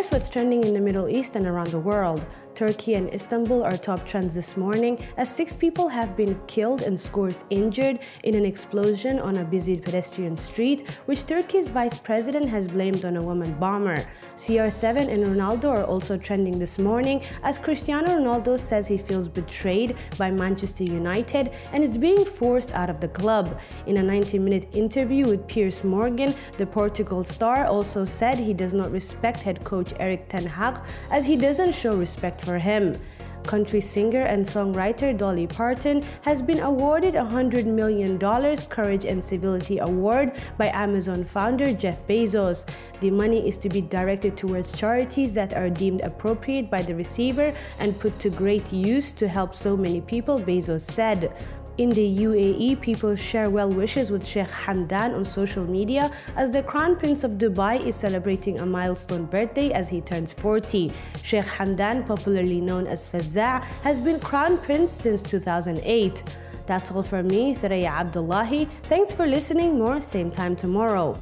Here's what's trending in the Middle East and around the world. Turkey and Istanbul are top trends this morning as six people have been killed and scores injured in an explosion on a busy pedestrian street, which Turkey's vice president has blamed on a woman bomber. CR7 and Ronaldo are also trending this morning as Cristiano Ronaldo says he feels betrayed by Manchester United and is being forced out of the club. In a 90 minute interview with Piers Morgan, the Portugal star also said he does not respect head coach Erik Ten Hag as he doesn't show respect for him. Country singer and songwriter Dolly Parton has been awarded a $100 million Courage and Civility Award by Amazon founder Jeff Bezos. The money is to be directed towards charities that are deemed appropriate by the receiver and put to great use to help so many people, Bezos said. In the UAE, people share well wishes with Sheikh Hamdan on social media as the Crown Prince of Dubai is celebrating a milestone birthday as he turns 40. Sheikh Hamdan, popularly known as Fazza, has been Crown Prince since 2008. That's all from me, Thuraya Abdullahi. Thanks for listening. More same time tomorrow.